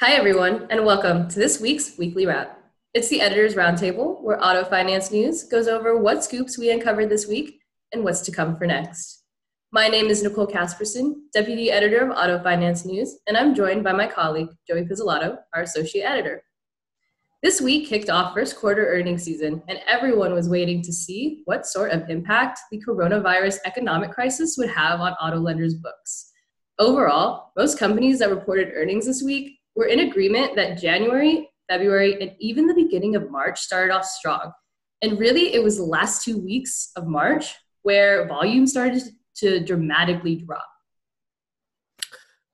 Hi, everyone, and welcome to this week's Weekly Wrap. It's the Editor's Roundtable, where Auto Finance News goes over what scoops we uncovered this week and what's to come for next. My name is Nicole Casperson, Deputy Editor of Auto Finance News, and I'm joined by my colleague, Joey Pizzolatto, our Associate Editor. This week kicked off first quarter earnings season, and everyone was waiting to see what sort of impact the coronavirus economic crisis would have on auto lenders' books. Overall, most companies that reported earnings this week were in agreement that January, February, and even the beginning of March started off strong. And really, it was the last two weeks of March where volume started to dramatically drop.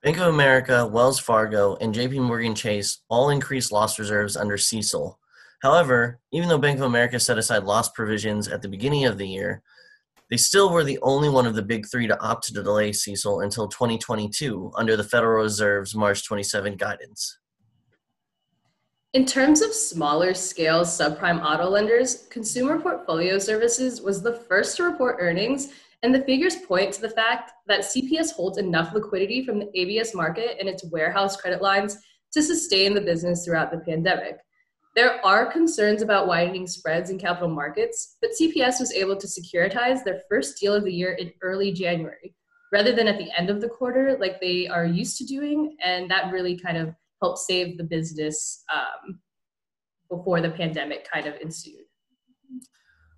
Bank of America, Wells Fargo, and JPMorgan Chase all increased loss reserves under CECL. However, even though Bank of America set aside loss provisions at the beginning of the year, they still were the only one of the big three to opt to delay CECL until 2022 under the Federal Reserve's March 27 guidance. In terms of smaller scale subprime auto lenders, Consumer Portfolio Services was the first to report earnings and the figures point to the fact that CPS holds enough liquidity from the ABS market and its warehouse credit lines to sustain the business throughout the pandemic. There are concerns about widening spreads in capital markets, but CPS was able to securitize their first deal of the year in early January rather than at the end of the quarter like they are used to doing. And that really kind of helped save the business um, before the pandemic kind of ensued.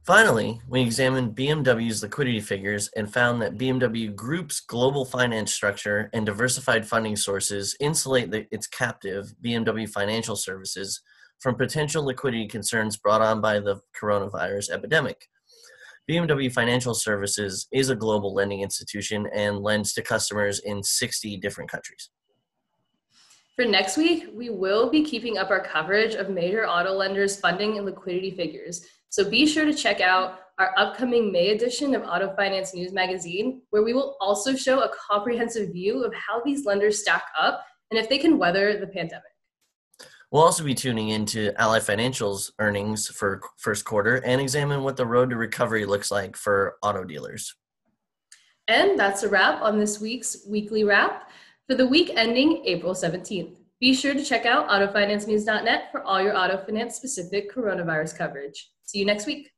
Finally, we examined BMW's liquidity figures and found that BMW Group's global finance structure and diversified funding sources insulate the, its captive, BMW Financial Services, from potential liquidity concerns brought on by the coronavirus epidemic. BMW Financial Services is a global lending institution and lends to customers in 60 different countries. For next week, we will be keeping up our coverage of major auto lenders' funding and liquidity figures so be sure to check out our upcoming May edition of Auto Finance News Magazine, where we will also show a comprehensive view of how these lenders stack up and if they can weather the pandemic. We'll also be tuning into Ally Financial's earnings for first quarter and examine what the road to recovery looks like for auto dealers. And that's a wrap on this week's weekly wrap for the week ending April 17th. Be sure to check out autofinancenews.net for all your auto finance specific coronavirus coverage. See you next week.